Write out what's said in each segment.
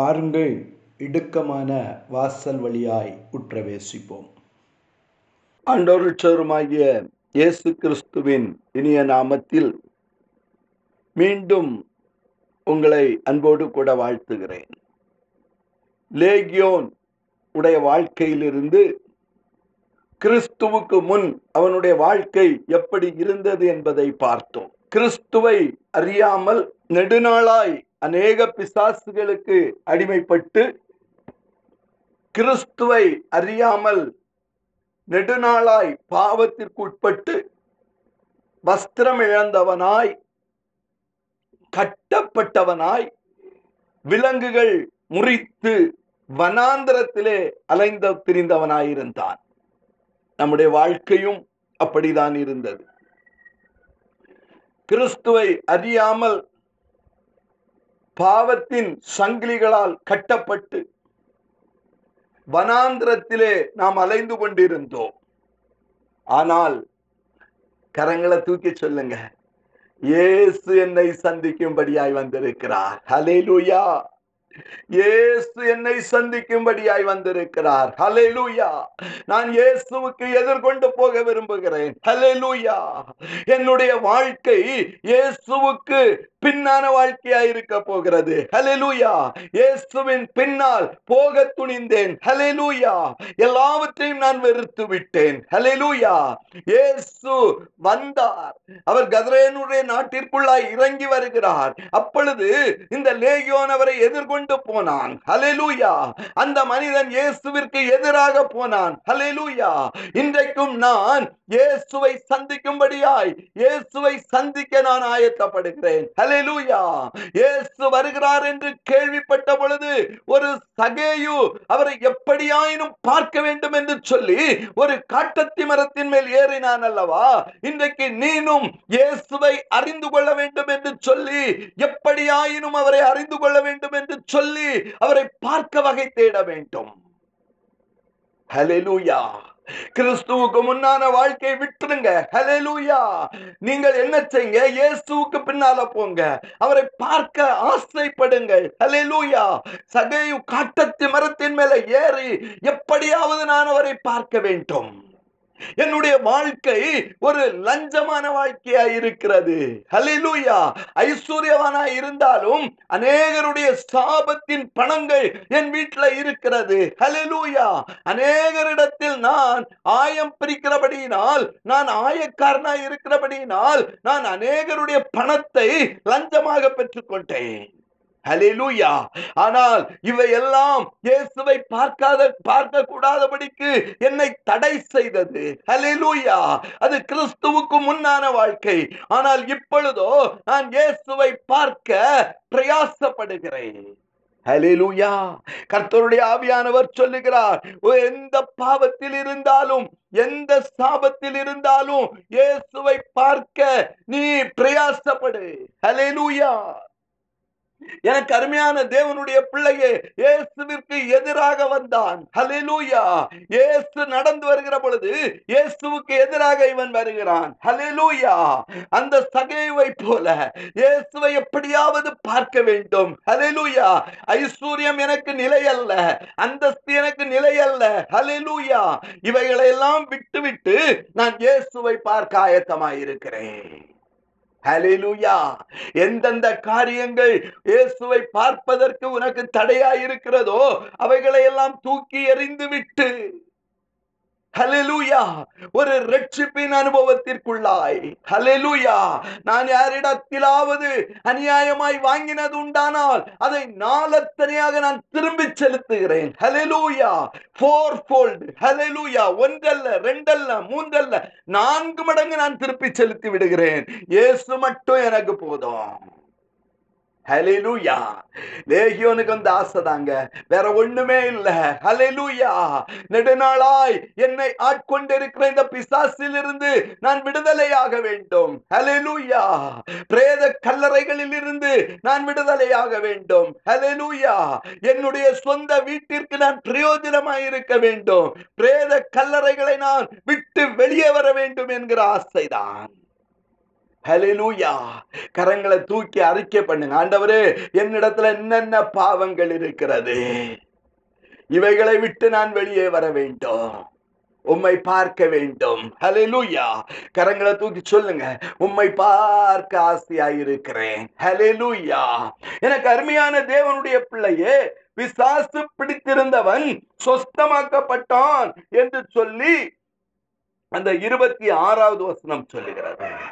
பாருங்கள் இடுக்கமான வாசல் வழியாய் உற்றவேசிப்போம். ஆண்டோருச்சருமாகிய இயேசு கிறிஸ்துவின் இனிய நாமத்தில் மீண்டும் உங்களை அன்போடு கூட வாழ்த்துகிறேன். லேகியோன் உடைய வாழ்க்கையிலிருந்து கிறிஸ்துவுக்கு முன் அவனுடைய வாழ்க்கை எப்படி இருந்தது என்பதை பார்த்தோம். கிறிஸ்துவை அறியாமல் நெடுநாளாய் அநேக பிசாசுகளுக்கு அடிமைப்பட்டு கிறிஸ்துவை அறியாமல் நெடுநாளாய் பாவத்திற்குட்பட்டு வஸ்திரம் இழந்தவனாய் கட்டப்பட்டவனாய் விலங்குகள் முறித்து வனாந்திரத்திலே அலைந்த திரிந்தவனாயிருந்தான். நம்முடைய வாழ்க்கையும் அப்படிதான் இருந்தது. கிறிஸ்துவை அறியாமல் பாவத்தின் சங்கிலிகளால் கட்டப்பட்டு வனாந்திரத்திலே நாம் அலைந்து கொண்டிருந்தோம். ஆனால் கரங்களை தூக்கி சொல்லுங்க. இயேசு என்னை சந்திக்கும்படியாய் வந்திருக்கிறார். ஹலேலூயா இயேசு என்னை சந்திக்கும்படியாய் வந்திருக்கிறார். ஹலேலூயா நான் இயேசுவுக்கு எதிர்கொண்டு போக விரும்புகிறேன். ஹலேலூயா என்னுடைய வாழ்க்கை இயேசுவுக்கு பின்னான வாழ்க்கையா இருக்க போகிறது. ஹலெலூயா இயேசுவின் பின்னால் போக துணிந்தேன். ஹலெலூயா எல்லாவற்றையும் நான் வெறுத்து விட்டேன். ஹலெலூயா இயேசு வந்தார். அவர் கதரேனுடைய நாட்டிற்குள்ளாய் இறங்கி வருகிறார். அப்பொழுது இந்த லேகியோன் அவரை எதிர்கொண்டு போனான். ஹலெலூயா அந்த மனிதன் இயேசுவிற்கு எதிராக போனான். ஹலெலூயா இன்றைக்கும் நான் இயேசுவை சந்திக்கும்படியாய் இயேசுவை சந்திக்க நான் ஆயத்தப்படுகிறேன். ஹalleluya. இயேசு வருகிறார் என்று கேள்விப்பட்ட பொழுது ஒரு சகேயு அவரை எப்படியாயினும் பார்க்க வேண்டும் என்று சொல்லி ஒரு காட்டத்தி மரத்தின் மேல் ஏறினான் அல்லவா? இன்றைக்கு நீனும் இயேசுவை அறிந்து கொள்ள வேண்டும் என்று சொல்லி எப்படியாயினும் அவரை அறிந்து கொள்ள வேண்டும் என்று சொல்லி அவரை பார்க்க வகை தேட வேண்டும். ஹalleluya. கிறிஸ்துவுக்கு முன்னான வாழ்க்கையை விட்டுருங்க ஹலெலூயா நீங்கள் என்ன செய்யுங்க? இயேசுவுக்கு பின்னால போங்க. அவரை பார்க்க ஆசைப்படுங்கள். ஹலெலூயா சகையு காட்டத்தி மரத்தின் மேல ஏறி எப்படியாவது நான் அவரை பார்க்க வேண்டும். என்னுடைய வாழ்க்கை ஒரு லஞ்சமான வாழ்க்கையா இருக்கிறது. ஹலிலூயா ஐஸ்வர்யவானா இருந்தாலும் அநேகருடைய சாபத்தின் பணங்கள் என் வீட்டில் இருக்கிறது. ஹலிலூயா அநேகரிடத்தில் நான் ஆயம் பிரிக்கிறபடியினால் நான் ஆயக்காரனா இருக்கிறபடியினால் நான் அநேகருடைய பணத்தை லஞ்சமாக பெற்றுக்கொண்டேன். ஹலிலூயா ஆனால் இவையெல்லாம் இயேசுவை பார்க்காத பார்க்க கூடாதபடிக்கு என்னை தடை செய்தது. ஹலிலூயா அது கிறிஸ்துவுக்கு முன்னான வாழ்க்கை. ஆனால் இப்பொழுதோ நான் இயேசுவை பார்க்க பிரயாசப்படுகிறேன். ஹலிலூயா கர்த்தருடைய ஆவியானவர் சொல்லுகிறார் எந்த பாவத்தில் இருந்தாலும் எந்த சாபத்தில் இருந்தாலும் இயேசுவை பார்க்க நீ பிரயாசப்படு. ஹலிலூயா எனக்கு அருமையான தேவனுடைய பிள்ளையே இயேசுவிற்கு எதிராக வந்தான். ஹலிலூயா இயேசு நடந்து வருகிற பொழுது இயேசுவுக்கு எதிராக இவன் வருகிறான். ஹலிலூயா அந்த சகைவை போல இயேசுவை எப்படியாவது பார்க்க வேண்டும். ஹலிலூயா ஐஸ்வர்யம் எனக்கு நிலை அல்ல அந்தஸ்து எனக்கு நிலை அல்ல ஹலிலூயா இவைகளை எல்லாம் விட்டுவிட்டு நான் இயேசுவை பார்க்க ஆயத்தமாயிருக்கிறேன். எந்தெந்த காரியங்கள் இயேசுவை பார்ப்பதற்கு உனக்கு தடையா இருக்கிறதோ அவைகளை எல்லாம் தூக்கி எறிந்து விட்டு ஹலெலூயா ஒரு ரட்சிப்பின் அனுபவத்திற்குள்ளாய். ஹலெலூயா நான் யாரிடத்திலாவது அநியாயமாய் வாங்கினது உண்டானால் அதை நாளத்தனையாக நான் திரும்பி செலுத்துகிறேன். ஹலெலூயா ஃபோர் ஃபோல்டு ஹலெலூயா ஒன்றல்ல ரெண்டல்ல மூன்றல்ல நான்கு மடங்கு நான் திருப்பி செலுத்தி விடுகிறேன். இயேசு மட்டும் எனக்கு போதும். ஹலெலுயா லேகியோனுக்கு வந்து ஆசை தாங்க வேற ஒண்ணுமே இல்ல. ஹலெலுயா நெடுநாளாய் என்னை ஆட்கொண்டிருக்கிற இந்த பிசாசில் இருந்து நான் விடுதலையாக வேண்டும். ஹலெலுயா பிரேத கல்லறைகளில் இருந்து நான் விடுதலையாக வேண்டும். ஹலெலுயா என்னுடைய சொந்த வீட்டிற்கு நான் பிரயோஜனமாய் இருக்க வேண்டும். பிரேத கல்லறைகளை நான் விட்டு வெளியே வர வேண்டும் என்கிற ஆசைதான். ஹலெலூயா கரங்களை தூக்கி அறிக்கை பண்ணுங்க. ஆண்டவரே என்னிடத்துல என்னென்ன பாவங்கள் இருக்கிறது? இவைகளை விட்டு நான் வெளியே வர வேண்டும். உம்மை பார்க்க வேண்டும். ஹalleluya. கரங்களை தூக்கி சொல்லுங்க. உம்மை பார்க்க ஆசையாயிருக்கிறேன் ஹalleluya. எனக்கு அருமையான தேவனுடைய பிள்ளையே விசாசு பிடித்திருந்தவன் சொஸ்தமாக்கப்பட்டான் என்று சொல்லி அந்த இருபத்தி ஆறாவது வசனம் சொல்லுகிறது.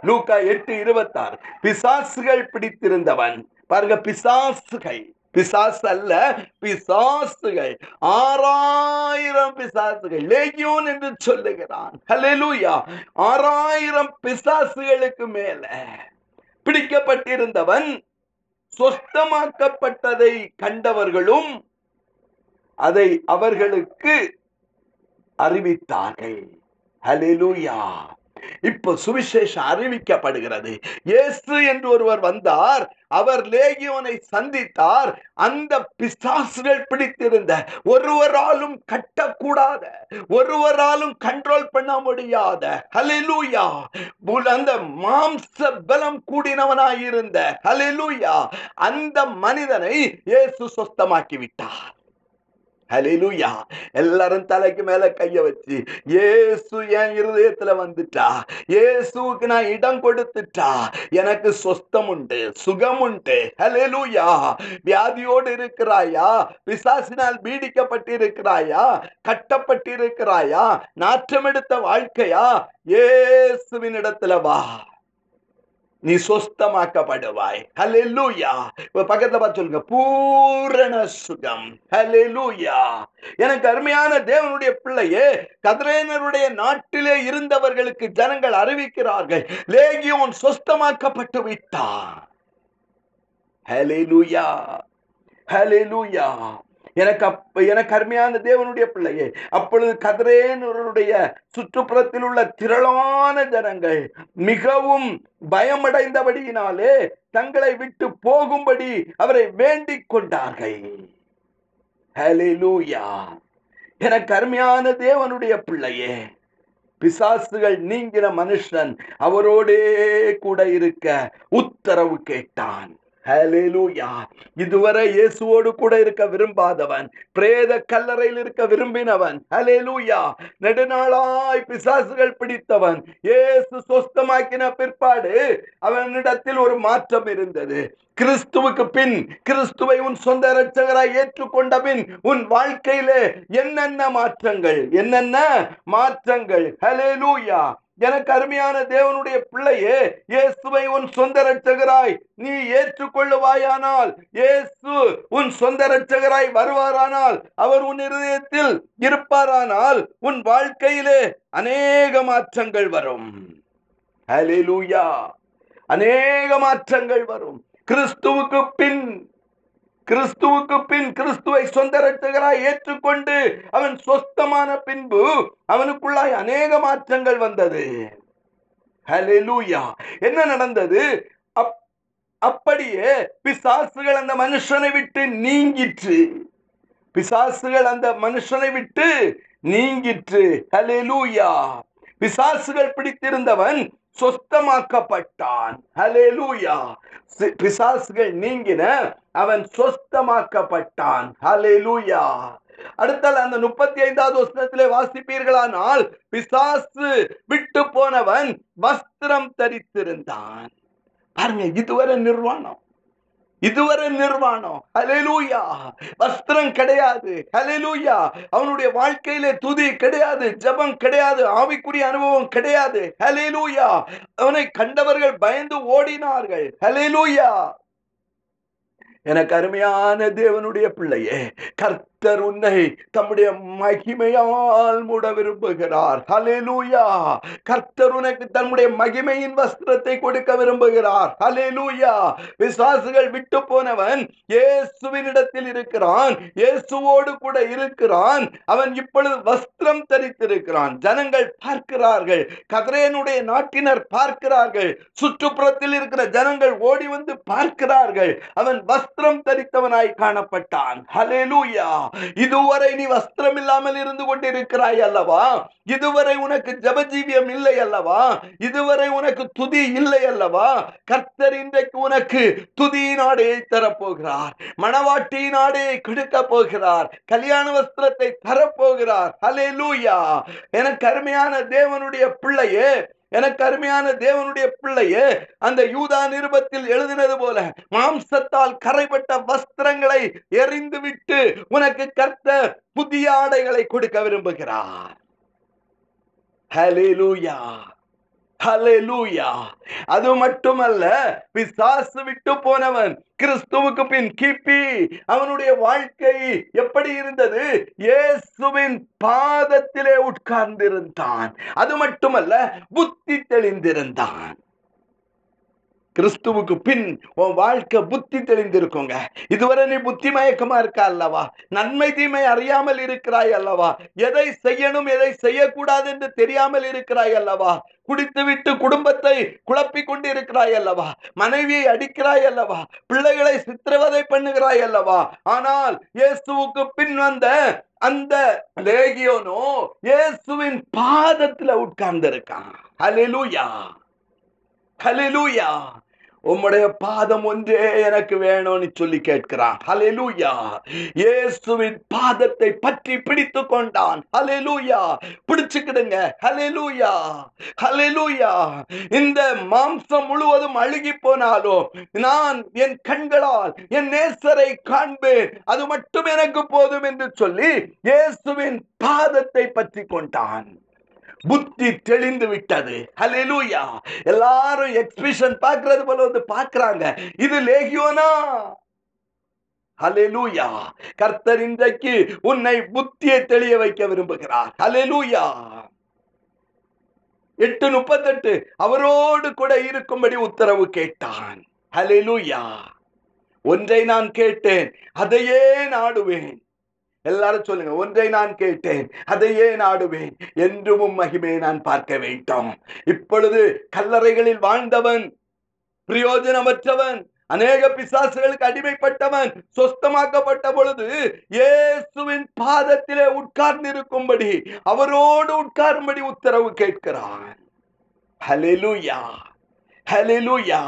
லூக்கா எட்டு இருபத்தாறு. பிசாசுகள் பிடித்திருந்தவன். பாருங்க பிசாசுகள். பிசாசு அல்ல பிசாசுகள். ஆறாயிரம் பிசாசுகள். லேகியோன் என்று சொல்லுகிறான். ஹalleluya. ஆறாயிரம் பிசாசுகளுக்கு மேல பிடிக்கப்பட்டிருந்தவன் சொஸ்தமாக்கப்பட்டதை கண்டவர்களும் அதை அவர்களுக்கு அறிவித்தார்கள். ஹalleluya. இப்போ சுவிசேஷம் அறிவிக்கப்படுகிறது. இயேசு என்று ஒருவர் வந்தார். அவர் லேகியோனை சந்தித்தார். அந்த பிசாசுகள் பிடித்திருந்த ஒருவராலும் கட்டக்கூடாத ஒருவராலும் கண்ட்ரோல் பண்ண முடியாத ஹலிலூயா அந்த மாம்ச பலம் கூடினவனாயிருந்த ஹலிலூயா அந்த மனிதனை இயேசு சொஸ்தமாக்கி விட்டார். ஹalleluya. எல்லாரும் தலைக்கு மேல கைய வச்சு ஏசு என் இருதயத்துல வந்துட்டா. இயேசுவுக்கு நான் இடம் கொடுத்துட்டா. எனக்கு சொஸ்தம் உண்டு சுகம் உண்டு ஹalleluya. வியாதியோடு இருக்கிறாயா? பிசாசினால் பீடிக்கப்பட்டிருக்கிறாயா? கட்டப்பட்டிருக்கிறாயா? நாற்றமெடுத்த வாழ்க்கையா? இயேசுவின் இடத்துல வா. நீ சொஸ்தமாக்கப்படுவாய். ஹalleluya லூயா பக்கத்துல பார்த்து சொல்லுங்க. பூரண சுகம். லூயா எனக்கு அருமையான தேவனுடைய பிள்ளையே கதிரேனருடைய நாட்டிலே இருந்தவர்களுக்கு ஜனங்கள் அறிவிக்கிறார்கள். லேகியோன் சொஸ்தமாக்கப்பட்டு விட்டான். ஹalleluya லூயா எனக்கு அப்ப எனக்கு அருமையான தேவனுடைய பிள்ளையே அப்பொழுது கதிரேனருடைய சுற்றுப்புறத்தில் உள்ள திரளான ஜனங்கள் மிகவும் பயமடைந்தபடியினாலே தங்களை விட்டு போகும்படி அவரை வேண்டிக் கொண்டார்கள். எனக்கு அருமையான தேவனுடைய பிள்ளையே பிசாசுகள் நீங்கிற மனுஷன் அவரோடே கூட இருக்க உத்தரவு கேட்டான். இதுவரை இயேசுவோடு கூட இருக்க விரும்பாதவன் பிரேத கல்லறையில் இருக்க விரும்பினவன் ஹலேலூயா நெடுநாளாய் பிசாசுகள் பிடித்தவன் இயேசு சொஸ்தமாக்கின பிற்பாடு அவனிடத்தில் ஒரு மாற்றம் இருந்தது. கிறிஸ்துவுக்கு பின் கிறிஸ்துவை உன் சொந்த இரட்சகராய் ஏற்றுக்கொண்ட பின் உன் வாழ்க்கையிலே என்னென்ன மாற்றங்கள் என்னென்ன மாற்றங்கள் ஹலேலூயா எனக்கு அருமையான தேவனுடைய பிள்ளையே இயேசுவை உன் சொந்த ரட்சகராய் நீ ஏற்றுக்கொள்ளுவாயானால் இயேசு உன் சொந்த ரட்சகராய் வருவாரானால் அவர் உன் இருதயத்தில் இருப்பாரானால் உன் வாழ்க்கையிலே அநேக மாற்றங்கள் வரும். ஹalleluya அநேக மாற்றங்கள் வரும். கிறிஸ்துவுக்கு பின் கிறிஸ்துவுக்கு பின் கிறிஸ்துவை சொந்த ரட்சகராய் ஏற்றுக்கொண்டு அவன் சொஸ்தமான பின்பு அவனுக்குள்ளாய் அநேக மாற்றங்கள் வந்தது. என்ன நடந்தது? அப்- அப்படியே பிசாசுகள் அந்த மனுஷனை விட்டு நீங்கிற்று. பிசாசுகள் அந்த மனுஷனை விட்டு நீங்கிற்று. ஹலெலூயா பிசாசுகள் பிடித்திருந்தவன் சொஸ்தமாக்கப்பட்டான். ஹலெலூயா பிசாசுகள் நீங்கின அவன் சொஸ்தமாக்கப்பட்டான். ஹalleluya. அடுத்தால் அந்த முப்பத்தி ஐந்தாவது வசனத்திலே வாசிப்பீர்களானால் பிசாசு விட்டு போனவன் வஸ்திரம் தரித்திருந்தான். பாருங்க இதுவரை நிர்வாணம். இதுவரை நிர்வாணம். ஹalleluya. வஸ்திரம் கிடையாது. ஹalleluya. அவனுடைய வாழ்க்கையில துதி கிடையாது ஜெபம் கிடையாது ஆவிக்குரிய அனுபவம் கிடையாது. ஹalleluya. அவனை கண்டவர்கள் பயந்து ஓடினார்கள். ஹalleluya. எனக்கு அருமையான தேவனுடைய பிள்ளையே கர்த்தர் உன்னை தம்முடைய மகிமையால் மூட விரும்புகிறார் ஹalleluya கர்த்தர் உனக்கு தன்னுடைய மகிமையின் வஸ்திரத்தை கொடுக்க விரும்புகிறார். ஹalleluya விசுவாசிகள் விட்டு போனவன் இயேசுவினிடத்தில் இருக்கிறான். இயேசுவோடு கூட இருக்கிறான். அவன் இப்பொழுது வஸ்திரம் தரித்திருக்கிறான். ஜனங்கள் பார்க்கிறார்கள். கதிரேனுடைய நாட்டினர் பார்க்கிறார்கள். சுற்றுப்புறத்தில் இருக்கிற ஜனங்கள் ஓடி வந்து பார்க்கிறார்கள். அவன் வஸ்திரம் தரித்தவனாய் காணப்பட்டான். ஹalleluya இதுவரை நீ வஸ்திரம் இல்லாமல் இருந்து கொண்டிருக்கிறாய் அல்லவா? இதுவரை உனக்கு ஜபஜீவியம் இல்லை அல்லவா? இதுவரை உனக்கு துதி இல்லை அல்லவா? கர்த்தர் இன்றைக்கு உனக்கு துதியின் ஆடையை தரப்போகிறார். மணவாட்டியின் ஆடையை கொடுக்க போகிறார். கல்யாண வஸ்திரத்தை தரப்போகிறார். ஹலே லூயா எனக்கு அருமையான தேவனுடைய பிள்ளையே எனக்கு அருமையான தேவனுடைய பிள்ளையே அந்த யூதா நிருபத்தில் எழுதினது போல மாம்சத்தால் கரைப்பட்ட வஸ்திரங்களை எறிந்து விட்டு உனக்கு கர்த்த புதிய ஆடைகளை கொடுக்க விரும்புகிறார். ஹalleluya ஹலெலூயா அது மட்டுமல்ல பிசாசு விட்டு போனவன் கிறிஸ்துவுக்கு பின் கிப்பி அவனுடைய வாழ்க்கை எப்படி இருந்தது? இயேசுவின் பாதத்திலே உட்கார்ந்திருந்தான். அது மட்டுமல்ல புத்தி தெளிந்திருந்தான். கிறிஸ்துவுக்கு பின் உன் வாழ்க்கை புத்தி தெளிந்திருக்குங்க. இதுவரை நீ புத்தி மயக்கமா இருக்கா அல்லவா? நன்மை தீமை அறியாமல் இருக்கிறாய் அல்லவா? எதை செய்யணும் எதை செய்யக்கூடாது என்று தெரியாமல் இருக்கிறாய் அல்லவா? குடித்து விட்டு குடும்பத்தை குழப்பிக் கொண்டு இருக்கிறாய் அல்லவா? மனைவியை அடிக்கிறாய் அல்லவா? பிள்ளைகளை சித்திரவதை பண்ணுகிறாய் அல்லவா? ஆனால் இயேசுவுக்கு பின் வந்த அந்த லேகியோனோ இயேசுவின் பாதத்துல உட்கார்ந்து இருக்கான் ஹalleluya. ஹalleluya. உம்முடைய பாதம் ஒன்றே எனக்கு வேணும்னு சொல்லி கேட்கிறான். ஹலெலூயா இயேசுவின் பாதத்தை பற்றி பிடித்து கொண்டான். ஹalleluya பிடிச்சுக்கிடுங்க. ஹalleluya ஹalleluya இந்த மாம்சம் முழுவதும் அழுகி போனாலும் நான் என் கண்களால் என் நேசரை காண்பேன். அது மட்டும் எனக்கு போதும் என்று சொல்லி இயேசுவின் பாதத்தை பற்றி கொண்டான். புத்தி தெளிந்து விட்டது. ஹலெலூயா எல்லாரும் எக்ஸ்பிஷன் பாக்குறது போல வந்து பார்க்கறாங்க. இது லேகியோனா? ஹலெலூயா கர்த்தர் இன்றைக்கு உன்னை புத்தியை தெளிய வைக்க விரும்புகிறார். ஹலெலூயா எட்டு முப்பத்தெட்டு. அவரோடு கூட இருக்கும்படி உத்தரவு கேட்டான். ஹலெலூயா ஒன்றை நான் கேட்டேன். அதையே நாடுவேன். எல்லாரும் சொல்லுங்க ஒன்றை நான் கேட்டேன் அதையே நாடுவேன் என்றும் மகிமையை நான் பார்க்க வேண்டும். இப்பொழுது கல்லறைகளில் வாழ்ந்தவன் பிரயோஜனமற்றவன் அநேக பிசாசுகளுக்கு அடிமைப்பட்டவன் சொஸ்தமாக்கப்பட்ட பொழுது இயேசுவின் பாதத்திலே உட்கார்ந்திருக்கும்படி அவரோடு உட்காரும்படி உத்தரவு கேட்கிறான். ஹலெலுயா ஹalleluya.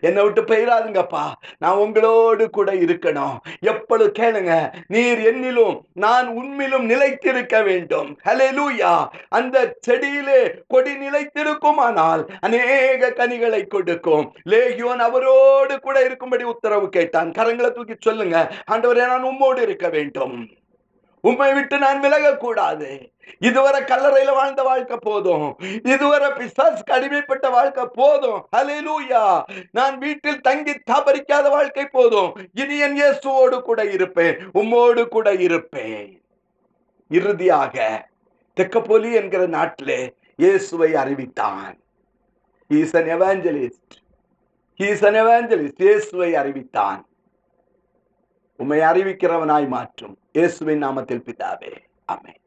என்னை விட்டு போயிடாதுங்கப்பா. நான் உங்களோடு கூட இருக்கணும். எப்பொழுது கேளுங்க. நீர் என்னிலும் நான் உண்மையிலும் நிலைத்திருக்க வேண்டும். ஹalleluya. அந்த செடியிலே கொடி நிலைத்திருக்குமானால் அநேக கனிகளை கொடுக்கும். லேகியோன் அவரோடு கூட இருக்கும்படி உத்தரவு கேட்டான். கரங்களை தூக்கி சொல்லுங்க. ஆண்டவரே நான் உம்மோடு இருக்க வேண்டும். உண்மை விட்டு நான் விலகக்கூடாது. இதுவரை கல்லறையில வாழ்ந்த வாழ்க்கை போதும். இதுவரை பிசாஸ் அடிமைப்பட்ட வாழ்க்கை போதும். ஹalleluya. நான் வீட்டில் தங்கி தாபரிக்காத வாழ்க்கை போதும். இனி என் இயேசுவோடு கூட இருப்பேன். உம்மோடு கூட இருப்பேன். இறுதியாக தெக்கப்போலி என்கிற நாட்டிலே இயேசுவை அறிவித்தான். Is an evangelist he an evangelist இயேசுவை அறிவித்தான். உம்மை அறிவிக்கிறவனாய் மாற்றும். இயேசுவின் நாமத்தில் பிதாவே. ஆமென்.